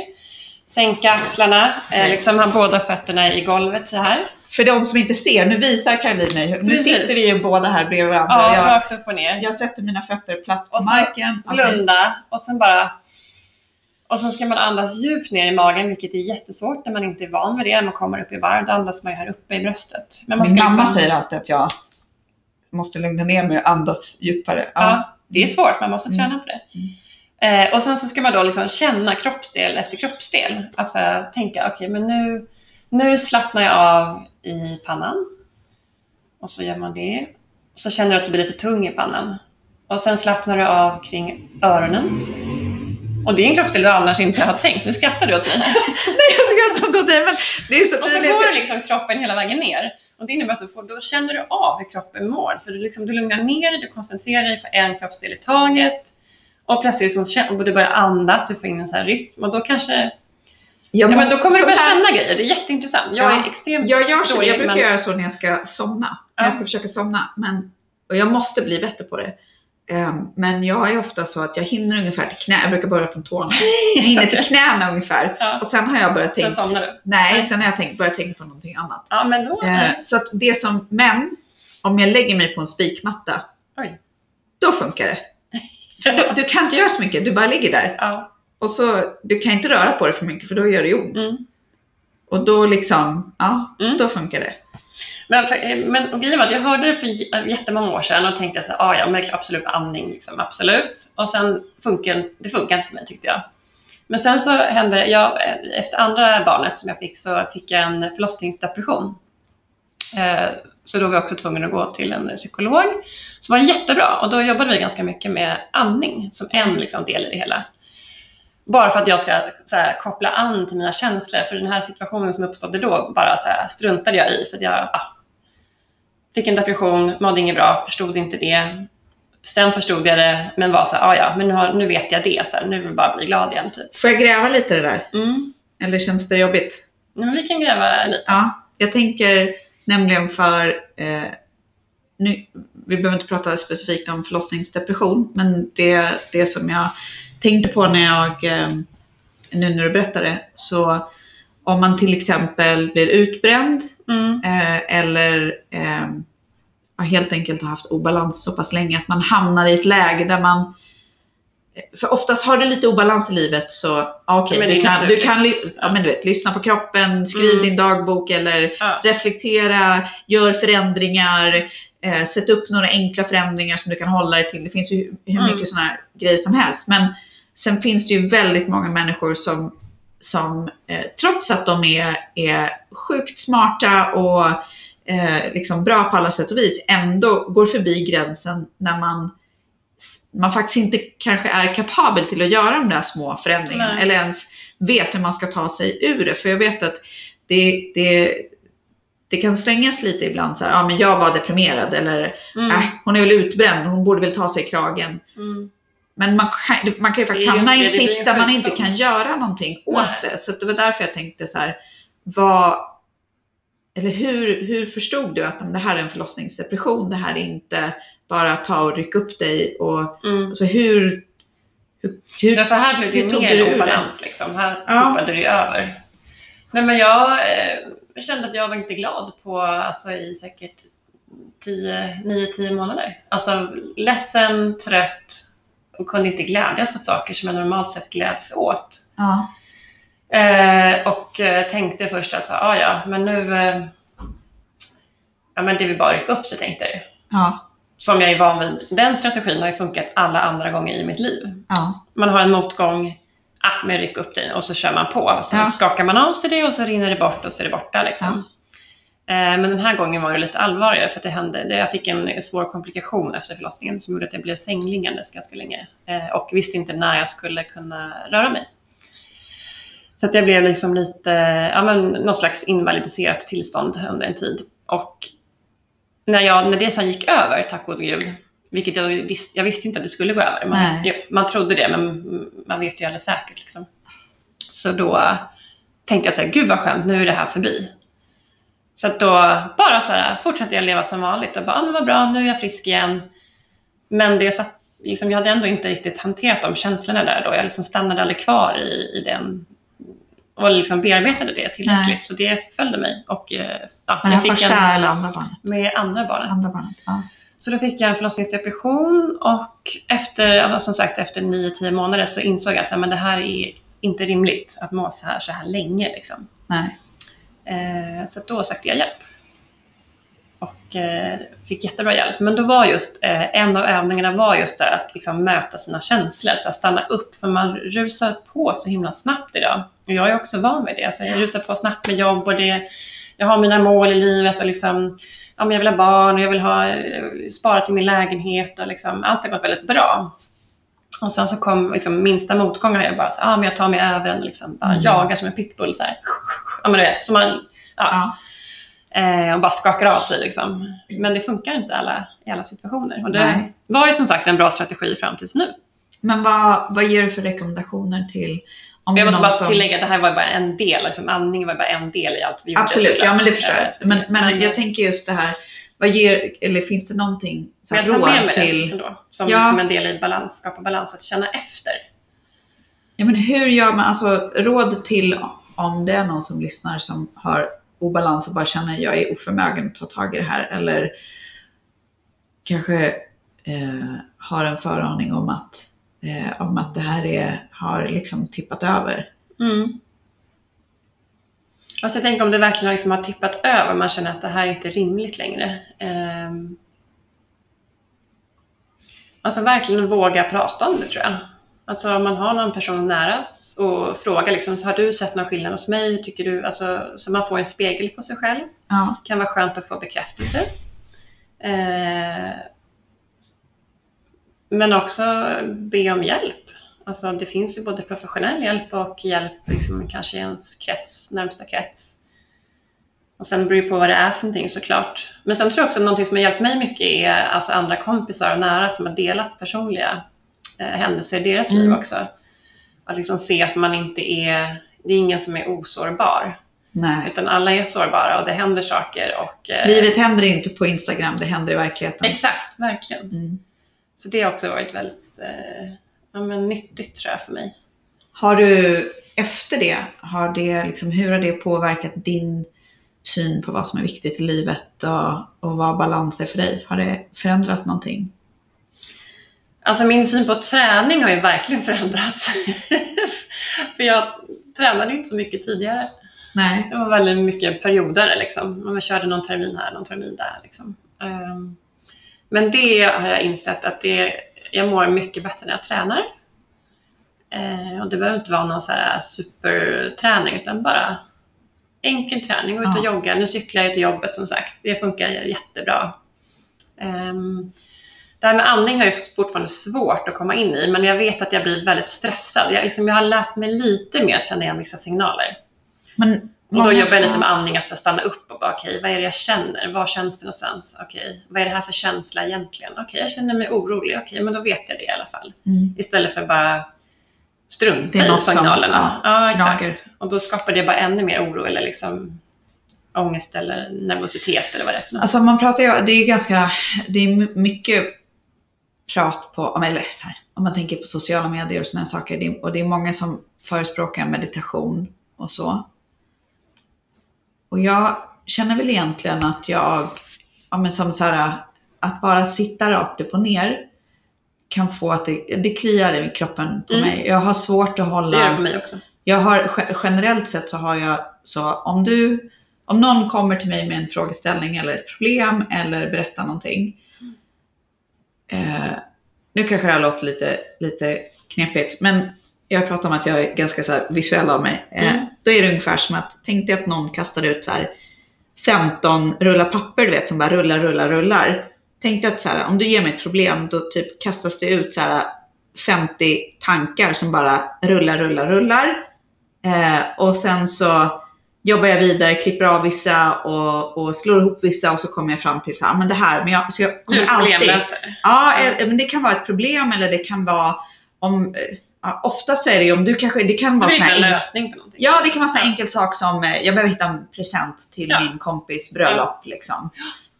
sänka axlarna, eh, Nej. liksom ha båda fötterna i golvet så här. För de som inte ser, nu visar Caroline mig. Nu Precis. sitter vi ju båda här bredvid varandra. Ja, jag, rakt upp och ner. jag sätter mina fötter platt på Och marken. Blunda och sen bara... Och sen ska man andas djupt ner i magen, vilket är jättesvårt när man inte är van vid det. När man kommer upp i varv, då andas man ju här uppe i bröstet. Men man Min mamma liksom- säger alltid att jag måste lugna ner mig och andas djupare. Ja, det är svårt, man måste Mm. träna på det. Eh, och sen så ska man då liksom känna kroppsdel efter kroppsdel. Alltså tänka, okej men nu, nu slappnar jag av i pannan. Och så gör man det. Så känner du att du blir lite tung i pannan. Och sen slappnar du av kring öronen. Och det är en kroppsdel du annars inte har tänkt. Nu skrattar du åt mig. Nej, jag skrattar inte åt dig, men det är så Och så går liksom kroppen hela vägen ner. Och det innebär att du får, då känner du av hur kroppen mår. För du, liksom, du lugnar ner dig, du koncentrerar dig på en kroppsdel i taget. Och plötsligt så kän- och du börjar andas, du får in en sån här rytm. Och då kanske... Jag, Ja, men då kommer du börja här- känna grejer. Det är jätteintressant. Jag Ja. är extremt Jag, gör så, dålig, jag brukar men- göra så när jag ska somna. När Ja. jag ska försöka somna. Men, och jag måste bli bättre på det. Ehm, men jag är ofta så att jag hinner ungefär till knä. Jag brukar börja från tårna. Jag hinner till knäna ungefär. Ja. Och sen har jag börjat Sen tänkt. somnar du. Nej, sen har jag tänkt, börjat tänka på någonting annat. Ja, men då... Eh, så att det som, men om jag lägger mig på en spikmatta. Oj. Då funkar det. För du, du kan inte göra så mycket, du bara ligger där. ja. Och så, du kan inte röra på det för mycket för då gör det ont. Mm. Och då liksom, ja, Mm. då funkar det. Men, eh, men och grejen var att jag hörde det för eh, jättemånga år sedan och tänkte så här, ah, ja, men absolut andning, liksom, absolut. Och sen funkar det funkar inte för mig tyckte jag. Men sen så hände, jag, eh, efter andra barnet som jag fick så fick jag en förlossningsdepression. Eh, så då var jag också tvungen att gå till en psykolog. Så var det jättebra och då jobbade vi ganska mycket med andning som en liksom, del i det hela. Bara för att jag ska så här, koppla an till mina känslor. För den här situationen som uppstod då bara så här, struntade jag i. För att jag ah, fick en depression, mådde inget bra, förstod inte det. Sen förstod jag det, men var så här, ah, ja, men nu, har, nu vet jag det. Så här, nu vill jag bara bli glad igen. Typ. Får jag gräva lite i det där? Mm. Eller känns det jobbigt? Nej, Men vi kan gräva lite. Ja, jag tänker nämligen för, eh, nu, vi behöver inte prata specifikt om förlossningsdepression, men det, det som jag tänkte på när jag, eh, nu när du berättade, så om man till exempel blir utbränd Mm. eh, eller eh, helt enkelt har haft obalans så pass länge att man hamnar i ett läge där man för oftast har du lite obalans i livet så okej, är du, kan, du kan ja, men du vet, lyssna på kroppen, skriv Mm. din dagbok eller Ja. reflektera, gör förändringar, eh, sätt upp några enkla förändringar som du kan hålla dig till. Det finns ju hur Mm. mycket sådana här grejer som helst. Men sen finns det ju väldigt många människor som, som eh, trots att de är, är sjukt smarta och eh, liksom bra på alla sätt och vis, ändå går förbi gränsen när man man faktiskt inte kanske är kapabel till att göra de där små förändringarna Nej. eller ens vet hur man ska ta sig ur det. För jag vet att det, det, det kan slängas lite ibland så här, ja men jag var deprimerad eller Mm. äh, hon är väl utbränd, hon borde väl ta sig i kragen. Mm. Men man, kan- man kan ju faktiskt hamna i en sits där man inte kan göra någonting åt Nej. det. Så det var därför jag tänkte så här, vad, eller hur, hur förstod du att det här är en förlossningsdepression, det här är inte bara ta och rycka upp dig och Mm. alltså hur, hur, hur Ja, för här blev det mer obalans liksom. Här Ja. tippade det över. Nej men jag eh, kände att jag var inte glad på, alltså i säkert 9-10 månader. Alltså ledsen, trött och kunde inte glädjas åt saker som jag normalt sett gläds åt. ja, Eh, och eh, tänkte först att, ah, ja, men nu, eh, ja men det vill bara rycka upp sig tänkte jag. ja, Som jag är van vid. Den strategin har ju funkat alla andra gånger i mitt liv. ja, man har en motgång, ah, men ryck upp dig och så kör man på. Sen Ja. skakar man av sig det och så rinner det bort och så är det borta. Liksom. Eh, Men den här gången var det lite allvarligare för det hände, jag fick en svår komplikation efter förlossningen som gjorde att jag blev sängliggandes ganska länge eh, och visste inte när jag skulle kunna röra mig. Så att jag blev liksom lite, ja men någon slags invalidiserat tillstånd under en tid. Och när, jag, när det sen gick över, tack gode gud, vilket jag visste, jag visste inte att det skulle gå över. Man, man trodde det, men man vet ju aldrig säkert. Liksom. Så då tänkte jag så här, gud vad skönt, nu är det här förbi. Så att då bara så här, fortsatte jag leva som vanligt och bara, ah, men vad bra, nu är jag frisk igen. Men det satt, liksom, jag hade ändå inte riktigt hanterat de känslorna där då. Jag liksom stannade aldrig kvar i, i den och liksom bearbetade det tillräckligt. Nej. Så det följde mig. Och, eh, ja, men jag fick första en, eller andra barnet? med andra barnen. Andra barnet, ja. Så då fick jag en förlossningsdepression och efter, som sagt, efter 9-10 månader så insåg jag att det här är inte rimligt att må så här, så här länge. Liksom. Nej. Eh, så då sökte jag hjälp. Och eh, fick jättebra hjälp. Men då var just, eh, en av övningarna var just där att liksom möta sina känslor, så att stanna upp. För man rusar på så himla snabbt idag. Och jag är också van vid det. Alltså, jag rusar på snabbt med jobb och det, jag har mina mål i livet och liksom, ja, men jag vill ha barn och jag vill ha, eh, spara till min lägenhet och liksom, allt har gått väldigt bra. Och sen så kom liksom, minsta motgång har jag bara så, ah, men jag tar mig över den, liksom, bara Mm. jagar som en pitbull. Så här. Ja, men du vet, så man, ja, Ja. eh, och bara skakar av sig. Liksom. Men det funkar inte alla, i alla situationer. Och det Nej. var ju som sagt en bra strategi fram tills nu. Men vad, vad ger du för rekommendationer till om Jag måste bara som... tillägga, det här var bara en del. Liksom, andning var bara en del i allt vi gjorde. Absolut, ja men det förstår Eh, jag. så Men, men jag tänker just det här, vad ger, eller finns det någonting här, jag tar med mig det till, ändå. Som, Ja. som en del i balans, skapa balans, att känna efter. ja men hur gör man, alltså råd till om det är någon som lyssnar som har obalans och bara känner jag är oförmögen att ta tag i det här eller kanske eh, har en föraning om att, eh, om att det här är, har liksom tippat över. Mm. Alltså jag tänker om det verkligen liksom har tippat över, man känner att det här är inte rimligt längre. Ehm. Alltså verkligen våga prata om det tror jag. Alltså om man har någon person nära och frågar liksom, har du sett någon skillnad hos mig? Hur tycker du? Alltså, så man får en spegel på sig själv. Ja, kan vara skönt att få bekräftelse. Eh, men också be om hjälp. Alltså det finns ju både professionell hjälp och hjälp liksom, kanske i ens krets, närmsta krets. Och sen beror det på vad det är för någonting såklart. Men sen tror jag också att någonting som har hjälpt mig mycket är alltså andra kompisar och nära som har delat personliga eh, händelser i deras Mm. liv också. Att liksom se att man inte är, det är ingen som är osårbar. nej. Utan alla är sårbara och det händer saker. Och, eh, Livet händer inte på Instagram, det händer i verkligheten. Exakt, verkligen. Mm. Så det har också varit väldigt eh, ja, men nyttigt tror jag för mig. Har du efter det, har det liksom, hur har det påverkat din syn på vad som är viktigt i livet och, och vad balans är för dig? Har det förändrat någonting? Alltså min syn på träning har ju verkligen förändrats. För jag tränade inte så mycket tidigare. Nej. Det var väldigt mycket perioder liksom. Man körde någon termin här, någon termin där liksom. Ehm, Men det har jag insett att det, jag mår mycket bättre när jag tränar. Eh, Och det behöver inte vara någon så här superträning utan bara enkel träning. Gå ut och Ja. jogga. Nu cyklar jag till jobbet som sagt. Det funkar jättebra. Ehm, Det här med andning har jag fortfarande svårt att komma in i, men jag vet att jag blir väldigt stressad. Jag, liksom, jag har lärt mig lite mer känna igen vissa signaler. Men Och då jobbar jag lite med andning, alltså stanna upp och bara okej, vad är det jag känner? Var känns det någonstans? Okej, vad är det här för känsla egentligen? Okej, jag känner mig orolig. Okej, men då vet jag det i alla fall. Mm. Istället för bara strunta i något som, signalerna. Ja, exakt. Och då skapar det bara ännu mer oro eller liksom ångest eller nervositet eller vad det är för något. Alltså man pratar ju, det är ganska, det är my- mycket prat på, eller så här, om man tänker på sociala medier och sådana saker. Och det är många som förespråkar meditation och så. Och jag känner väl egentligen att jag, ja men som så här, att bara sitta rakt upp och ner kan få att det, det kliar i kroppen på Mm. mig. Jag har svårt att hålla... det gör det på mig också. Jag har ge- generellt sett så har jag så om du, om någon kommer till mig med en frågeställning eller ett problem eller berättar någonting. Eh, nu kanske det här låter lite, lite knepigt, men jag pratar om att jag är ganska så visuell av mig. Eh, Mm. Då är det ungefär som att, tänk dig att någon kastar ut så här 15 rullar papper, du vet, som bara rullar, rullar, rullar. Tänk dig att så här, om du ger mig ett problem, då typ kastas det ut så här 50 tankar som bara rullar, rullar, rullar. Eh, och sen så jobbar jag vidare, klipper av vissa och, och slår ihop vissa och så kommer jag fram till så här, men det här, men jag, så jag kommer alltid... Ja, eh, men det kan vara ett problem eller det kan vara om, eh, ja, oftast så är det ju om du kanske, det kan vara hitta här en enk- lösning på någonting. Ja, det kan vara sån här enkel sak som, eh, jag behöver hitta en present till Ja. min kompis bröllop liksom.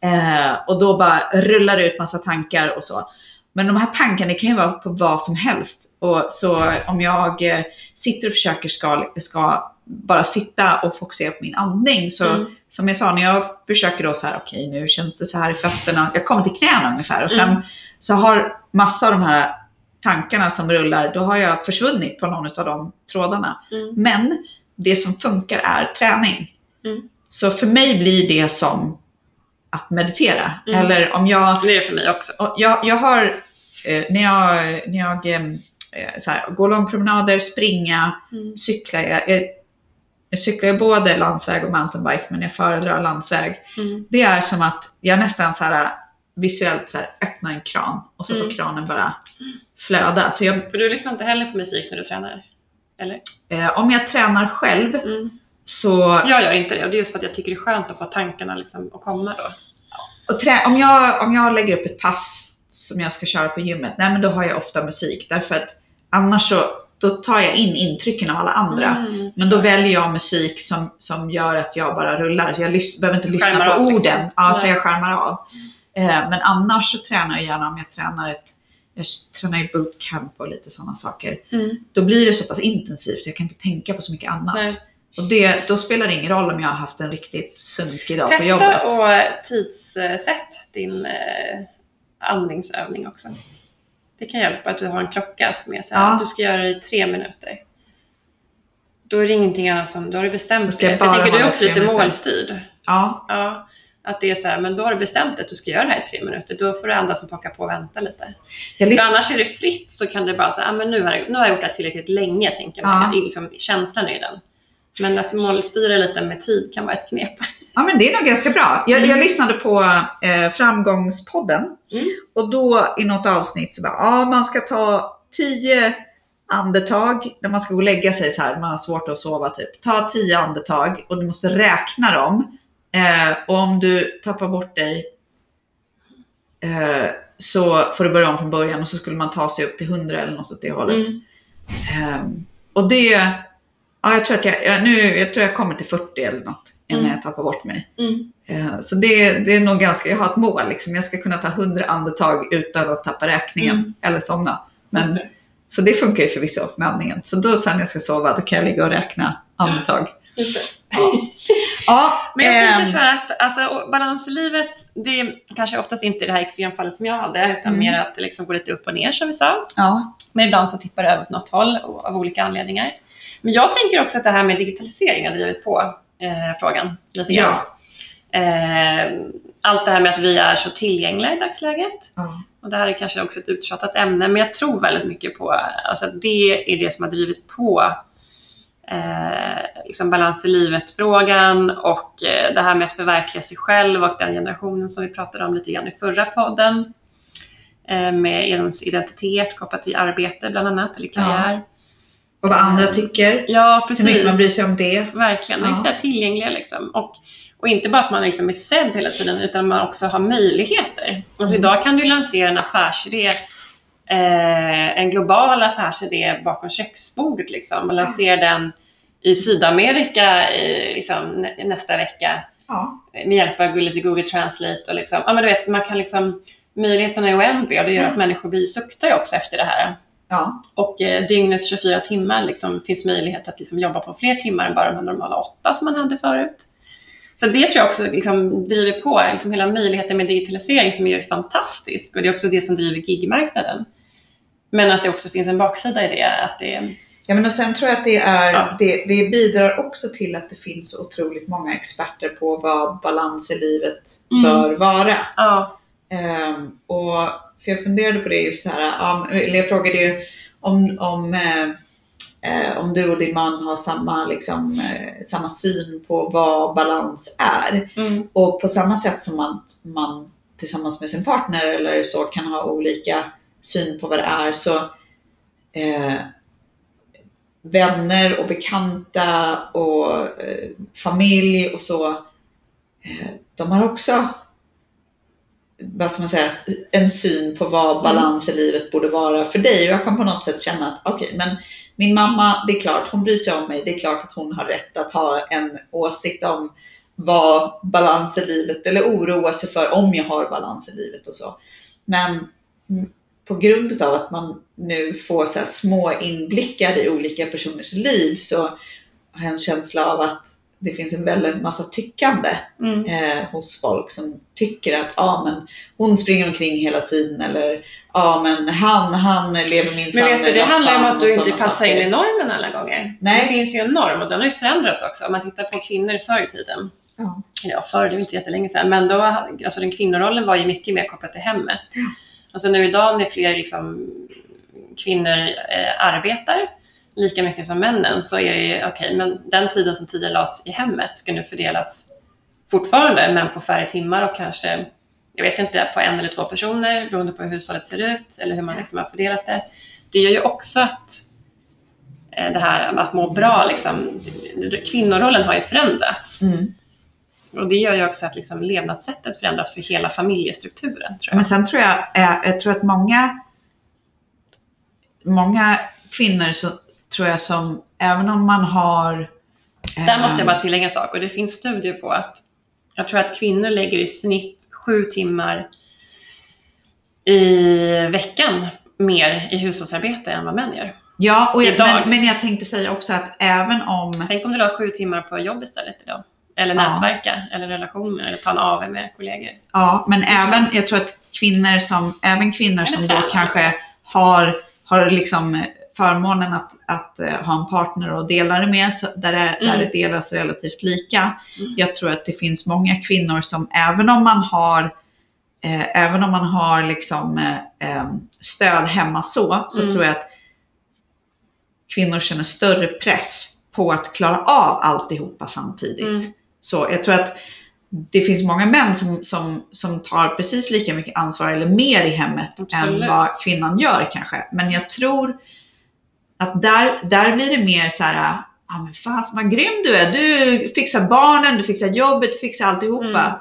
Eh, och då bara rullar det ut massa tankar och så. Men de här tankarna kan ju vara på vad som helst. Och så om jag eh, sitter och försöker ska, ska bara sitta och fokusera på min andning så Mm. som jag sa, när jag försöker då så här, okej nu känns det så här i fötterna. Jag kommer till knäna ungefär och sen Mm. så har massa av de här tankarna som rullar, då har jag försvunnit på någon av de trådarna. Mm. Men det som funkar är träning. Mm. Så för mig blir det som att meditera. Mm. Eller om jag, Det är för mig också. jag, jag har, eh, när jag, när jag eh, så här, går långpromenader, springa, Mm. cykla. Jag, jag, jag cyklar både landsväg och mountainbike, men jag föredrar landsväg. Mm. Det är som att jag nästan så här, visuellt så här, öppnar en kran och så får Mm. kranen bara flöda. Så jag, För du lyssnar inte heller på musik när du tränar? Eller? eh, om jag tränar själv Mm. så Jag gör inte det och det är just för att jag tycker det är skönt att få tankarna liksom att komma då. och trä, om, jag, om jag lägger upp ett pass som jag ska köra på gymmet, nej men då har jag ofta musik. Därför att annars så då tar jag in intrycken av alla andra. Mm. Men då väljer jag musik som, som gör att jag bara rullar. Så jag behöver inte lyssna Skärmar på liksom. orden. Ja, så jag skärmar av. Eh, men annars så tränar jag gärna om jag tränar ett jag tränar i bootcamp och lite sådana saker. Mm. Då blir det så pass intensivt. Jag kan inte tänka på så mycket annat. Nej. Och det, då spelar det ingen roll om jag har haft en riktigt sunkig dag på jobbet. Testa och tidssätt din eh, andningsövning också. Det kan hjälpa att du har en klocka som är så här, Ja. du ska göra det i tre minuter. Då är det ingenting annat som, då har du bestämt det. För jag tänker du är också lite minuter. målstyrd. Ja, Ja, att det är så här, men då har du bestämt att du ska göra det här i tre minuter. Då får du andra som pockar på och vänta lite. jag För annars är det fritt så kan det bara säga, ah, men nu har, jag, nu har jag gjort det här tillräckligt länge, tänker man. Ja. Liksom, känslan är den. Men att målstyra lite med tid kan vara ett knep. Ja, men det är nog ganska bra. Jag, Mm. jag lyssnade på eh, Framgångspodden Mm. och då i något avsnitt så bara, ja man ska ta tio andetag när man ska gå och lägga sig så här, man har svårt att sova typ. Ta tio andetag och du måste räkna dem. Eh, och om du tappar bort dig eh, så får du börja om från början och så skulle man ta sig upp till 100 eller något åt det hållet. Mm. Ehm, och det, ja, jag tror att jag, jag, nu, jag tror jag kommer till 40 eller något innan Mm. jag tappar bort mig. Mm. Eh, så det, det är nog ganska, jag har ett mål liksom. Jag ska kunna ta 100 andetag utan att tappa räkningen Mm. eller somna. Men det. Så det funkar ju förvisso med andningen. Så då sen när jag ska sova, då kan jag ligga och räkna andetag. Just det. Ja, Men jag tänker ehm, så här att alltså, balans i livet, det är kanske oftast inte det här extremfallet som jag hade, utan Mm. mer att det liksom går lite upp och ner som vi sa. ja. Men ibland så tippar det över åt något håll av olika anledningar. Men jag tänker också att det här med digitalisering har drivit på eh, frågan lite grann. Ja. Eh, allt det här med att vi är så tillgängliga i dagsläget. ja. Och det här är kanske också ett uttjatat ämne, men jag tror väldigt mycket på alltså att det är det som har drivit på eh, liksom balans i livet-frågan och eh, det här med att förverkliga sig själv och den generationen som vi pratade om lite grann i förra podden. Eh, med ens identitet kopplat till arbete bland annat, eller karriär. Och vad andra tycker. Ja, Hur precis. mycket man bryr sig om det. Verkligen, ja. Ja. så här tillgängliga liksom. Och, och inte bara att man liksom är sedd hela tiden utan man också har möjligheter. Alltså Mm. idag kan du lansera en affärsidé, eh, en global affärsidé bakom köksbordet liksom. Och lansera den i Sydamerika eh, liksom, nä- nästa vecka Ja. med hjälp av lite Google Translate och liksom, ja men du vet, man kan liksom, möjligheterna är oändliga och det gör att människor blir suktar också efter det här. Ja. Och eh, dygnets 24 timmar liksom, finns möjlighet att liksom, jobba på fler timmar än bara de normala åtta som man hade förut. Så det tror jag också liksom, driver på liksom, hela möjligheten med digitalisering som är fantastisk och det är också det som driver gigmarknaden. Men att det också finns en baksida i det. Att det Ja, men och sen tror jag att det, är, Ja. det, det bidrar också till att det finns otroligt många experter på vad balans i livet Mm. bör vara. ja, Ehm, och för jag funderade på det just här, ja, eller jag frågade ju om, om, eh, eh, om du och din man har samma, liksom, eh, samma syn på vad balans är. mm, Och på samma sätt som man, man tillsammans med sin partner eller så kan ha olika syn på vad det är så eh, vänner och bekanta och eh, familj och så eh, de har också vad ska man säga, en syn på vad balans i livet borde vara för dig. Och jag kan på något sätt känna att okej, men min mamma, det är klart hon bryr sig om mig. Det är klart att hon har rätt att ha en åsikt om vad balans i livet eller oroa sig för om jag har balans i livet och så. Men mm, på grund av att man nu får så små inblickar i olika personers liv så har jag en känsla av att det finns en väldigt massa tyckande mm. eh, hos folk som tycker att ah, men hon springer omkring hela tiden eller ja ah, men han, han lever minsann Men vet du, det handlar om att du inte passar in saker. i normen alla gånger. Nej. Det finns ju en norm och den har ju förändrats också. Om man tittar på kvinnor förr i tiden. Ja. Ja, förr, det är inte jättelänge sedan. Men då, alltså den kvinnorollen var ju mycket mer kopplad till hemmet. Alltså nu idag när fler liksom, kvinnor eh, arbetar lika mycket som männen så är det ju okej, men den tiden som tidigare lades i hemmet ska nu fördelas fortfarande, men på färre timmar och kanske, jag vet inte, på en eller två personer beroende på hur hushållet ser ut eller hur man liksom har fördelat det. Det gör ju också att eh, det här med att må bra, liksom, kvinnorollen har ju förändrats. Mm. Och det gör ju också att liksom levnadssättet förändras för hela familjestrukturen. Tror jag. Men sen tror jag, eh, jag tror att många, många kvinnor så tror jag som, även om man har... Där måste jag eh, bara tillägga en sak och det finns studier på att jag tror att kvinnor lägger i snitt sju timmar i veckan mer i hushållsarbete än vad män gör. Ja, och jag, men, men jag tänkte säga också att även om... Tänk om du la sju timmar på jobb istället idag. Eller Ja. nätverka, eller relationer, eller ta en AV med kollegor. Ja, men även, jag tror att kvinnor som, även kvinnor Eller som då kanske har, har liksom förmånen att, att eh, ha en partner och dela det med, där, det, där Mm. det delas relativt lika. Mm. Jag tror att det finns många kvinnor som även om man har eh, Även om man har liksom, eh, eh, stöd hemma så, så Mm. tror jag att kvinnor känner större press på att klara av alltihopa samtidigt. Så jag tror att det finns många män som, som, som tar precis lika mycket ansvar eller mer i hemmet Absolut. än vad kvinnan gör kanske. Men jag tror att där, där blir det mer så här, ja men fan vad grym du är. Du fixar barnen, du fixar jobbet, du fixar alltihopa. Mm.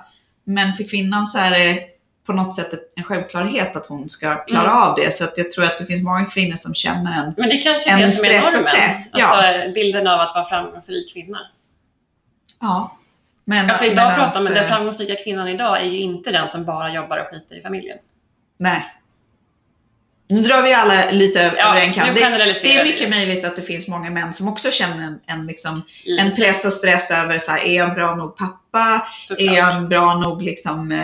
Men för kvinnan så är det på något sätt en självklarhet att hon ska klara Mm. av det. Så att jag tror att det finns många kvinnor som känner en, Men det kanske är det som är normen. press, ja. Alltså bilden av att vara framgångsrik kvinna. ja. Men, Alltså idag medans, pratar man, den eh, framgångsrika kvinnan idag är ju inte den som bara jobbar och skiter i familjen. Nej. Nu drar vi alla lite över Ja, en kam. Det, det är mycket möjligt att det finns många män som också känner en, en, liksom, en press och stress över så här, är jag en bra nog pappa? såklart. Är jag en bra nog liksom, eh,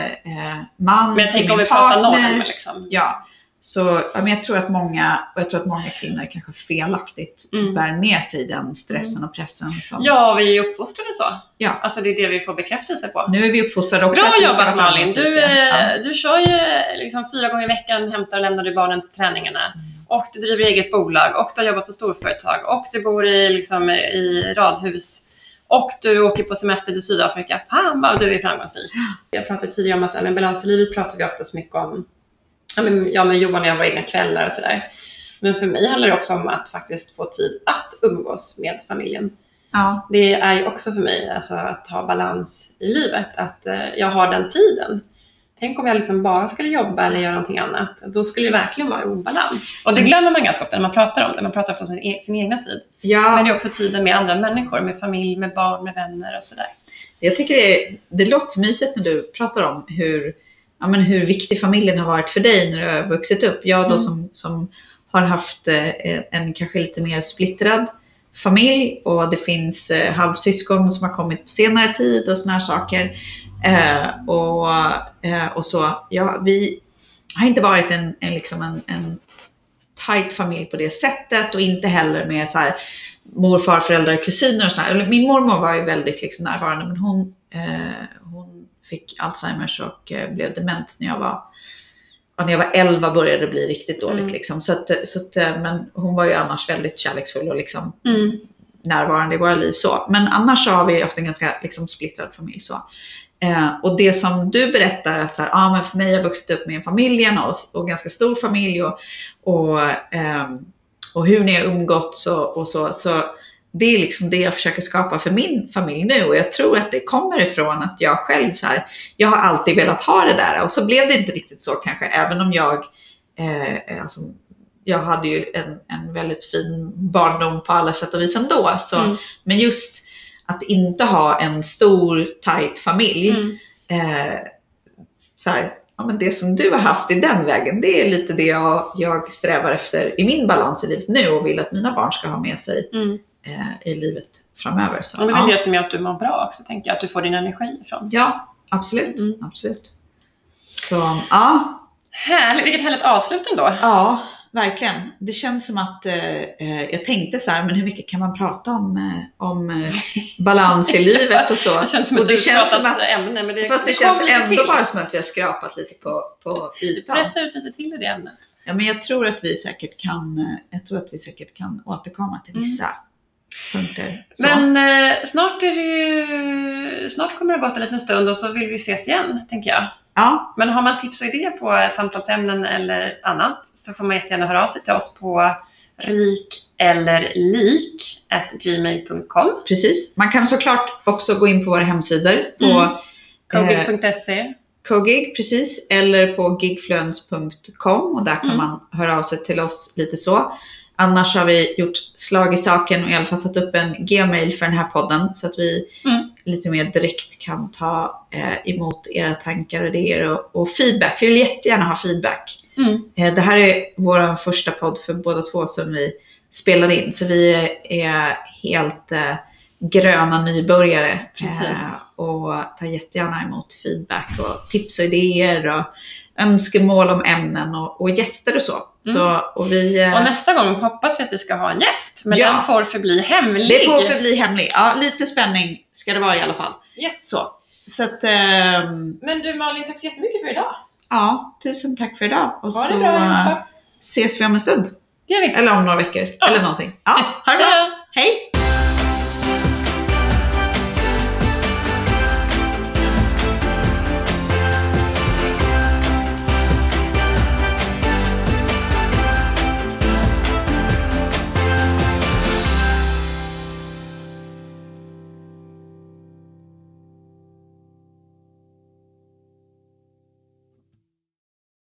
man Men jag tänker om vi pratar normer liksom. Ja, så ja, men jag tror att många, och jag tror att många kvinnor kanske felaktigt Mm. bär med sig den stressen och pressen. Som, Ja, vi är uppfostrade så. Ja. Alltså det är det vi får bekräftelse på. Nu är vi uppfostrade också Bra jobbat Malin! Du, eh, du kör ju liksom fyra gånger i veckan, hämtar och lämnar du barnen till träningarna. Mm. Och du driver eget bolag och du har jobbat på storföretag och du bor i, liksom, i radhus. Och du åker på semester till Sydafrika. Fan vad du är framgångsrik! Jag pratade tidigare om att så här, med balans i livet pratar vi ofta så mycket om. Ja, men jag med Johan och jag har egna kvällar och sådär. Men för mig handlar det också om att faktiskt få tid att umgås med familjen. Ja, Det är ju också för mig alltså, att ha balans i livet, att eh, jag har den tiden. Tänk om jag liksom bara skulle jobba eller göra någonting annat. Då skulle det verkligen vara obalans. Och det glömmer man ganska ofta när man pratar om det. Man pratar ofta om sin, e- sin egna tid. ja. Men det är också tiden med andra människor, med familj, med barn, med vänner och sådär. Jag tycker det, är, det låter mysigt när du pratar om hur, ja, men hur viktig familjen har varit för dig när du har vuxit upp. Jag då Mm. som, som har haft eh, en kanske lite mer splittrad familj och det finns eh, halvsyskon som har kommit på senare tid och såna här saker. Eh, och, eh, och så. Ja, vi har inte varit en, en, liksom en, en tight familj på det sättet och inte heller med så här morfar, föräldrar, kusiner och sådär. Min mormor var ju väldigt liksom närvarande men hon, eh, hon fick Alzheimers och eh, blev dement när jag var ja, när jag var 11 började det bli riktigt dåligt. Mm. Liksom. Så att, så att, eh, men hon var ju annars väldigt kärleksfull och liksom Mm. närvarande i våra liv. Så. Men annars så har vi haft en ganska liksom, splittrad familj. Så. Eh, och det som du berättar, att så här, ah, men för mig har jag vuxit upp med en familjen och, och ganska stor familj och, och, ehm, och hur ni har umgåtts och, och så. så det är liksom det jag försöker skapa för min familj nu och jag tror att det kommer ifrån att jag själv så här, jag har alltid velat ha det där och så blev det inte riktigt så kanske även om jag eh, alltså, jag hade ju en, en väldigt fin barndom på alla sätt och vis ändå. Så, Mm. Men just att inte ha en stor tight familj. Mm. Eh, så här, ja, men det som du har haft i den vägen, det är lite det jag, jag strävar efter i min balans i livet nu och vill att mina barn ska ha med sig Mm. Eh, i livet framöver. Så, Och det är väl ja. det som gör att du mår bra också, tänker jag. Att du får din energi ifrån. ja, absolut. Mm. absolut. Så ja, Härligt! Vilket härligt avslut ändå. Ja, verkligen. Det känns som att eh, eh, jag tänkte så här, men hur mycket kan man prata om, eh, om eh, balans i livet och så? Det känns som och ett det känns som att, ämne, men det, fast det, det känns ändå till. bara som att vi har skrapat lite på, på Du ytan. pressar ut lite till i det ämnet. Ja, men jag tror att vi säkert kan, eh, jag tror att vi säkert kan återkomma till vissa punkter. Så. Men eh, snart är det ju... Snart kommer det gått en liten stund och så vill vi ses igen, tänker jag. ja, Men har man tips och idéer på samtalsämnen eller annat så får man jättegärna höra av sig till oss på rik eller lik gmail.com. precis. Man kan såklart också gå in på våra hemsidor på Mm. eh, Kogig.se. Kogig, precis. Eller på gigfluence.com och där kan Mm. man höra av sig till oss lite så. Annars har vi gjort slag i saken och i alla fall satt upp en gmail för den här podden så att vi Mm. lite mer direkt kan ta eh, emot era tankar och idéer och, och feedback. Vi vill jättegärna ha feedback. Mm. Eh, det här är vår första podd för båda två som vi spelar in så vi är, helt eh, gröna nybörjare. Eh, och tar jättegärna emot feedback och tips och idéer och önskemål om ämnen och, och gäster och så. så och vi, eh, Och nästa gång hoppas vi att vi ska ha en gäst, men Ja. den får förbli hemlig. det får förbli hemlig. Ja, lite spänning ska det vara i alla fall. Yes. Så, så att, ehm, Men du Malin, tack så jättemycket för idag. ja, tusen tack för idag. Och Ha så det bra eh, allihopa. ses vi om en stund. Eller om några veckor. Ja. Eller någonting. Ja, ha det bra. Hej!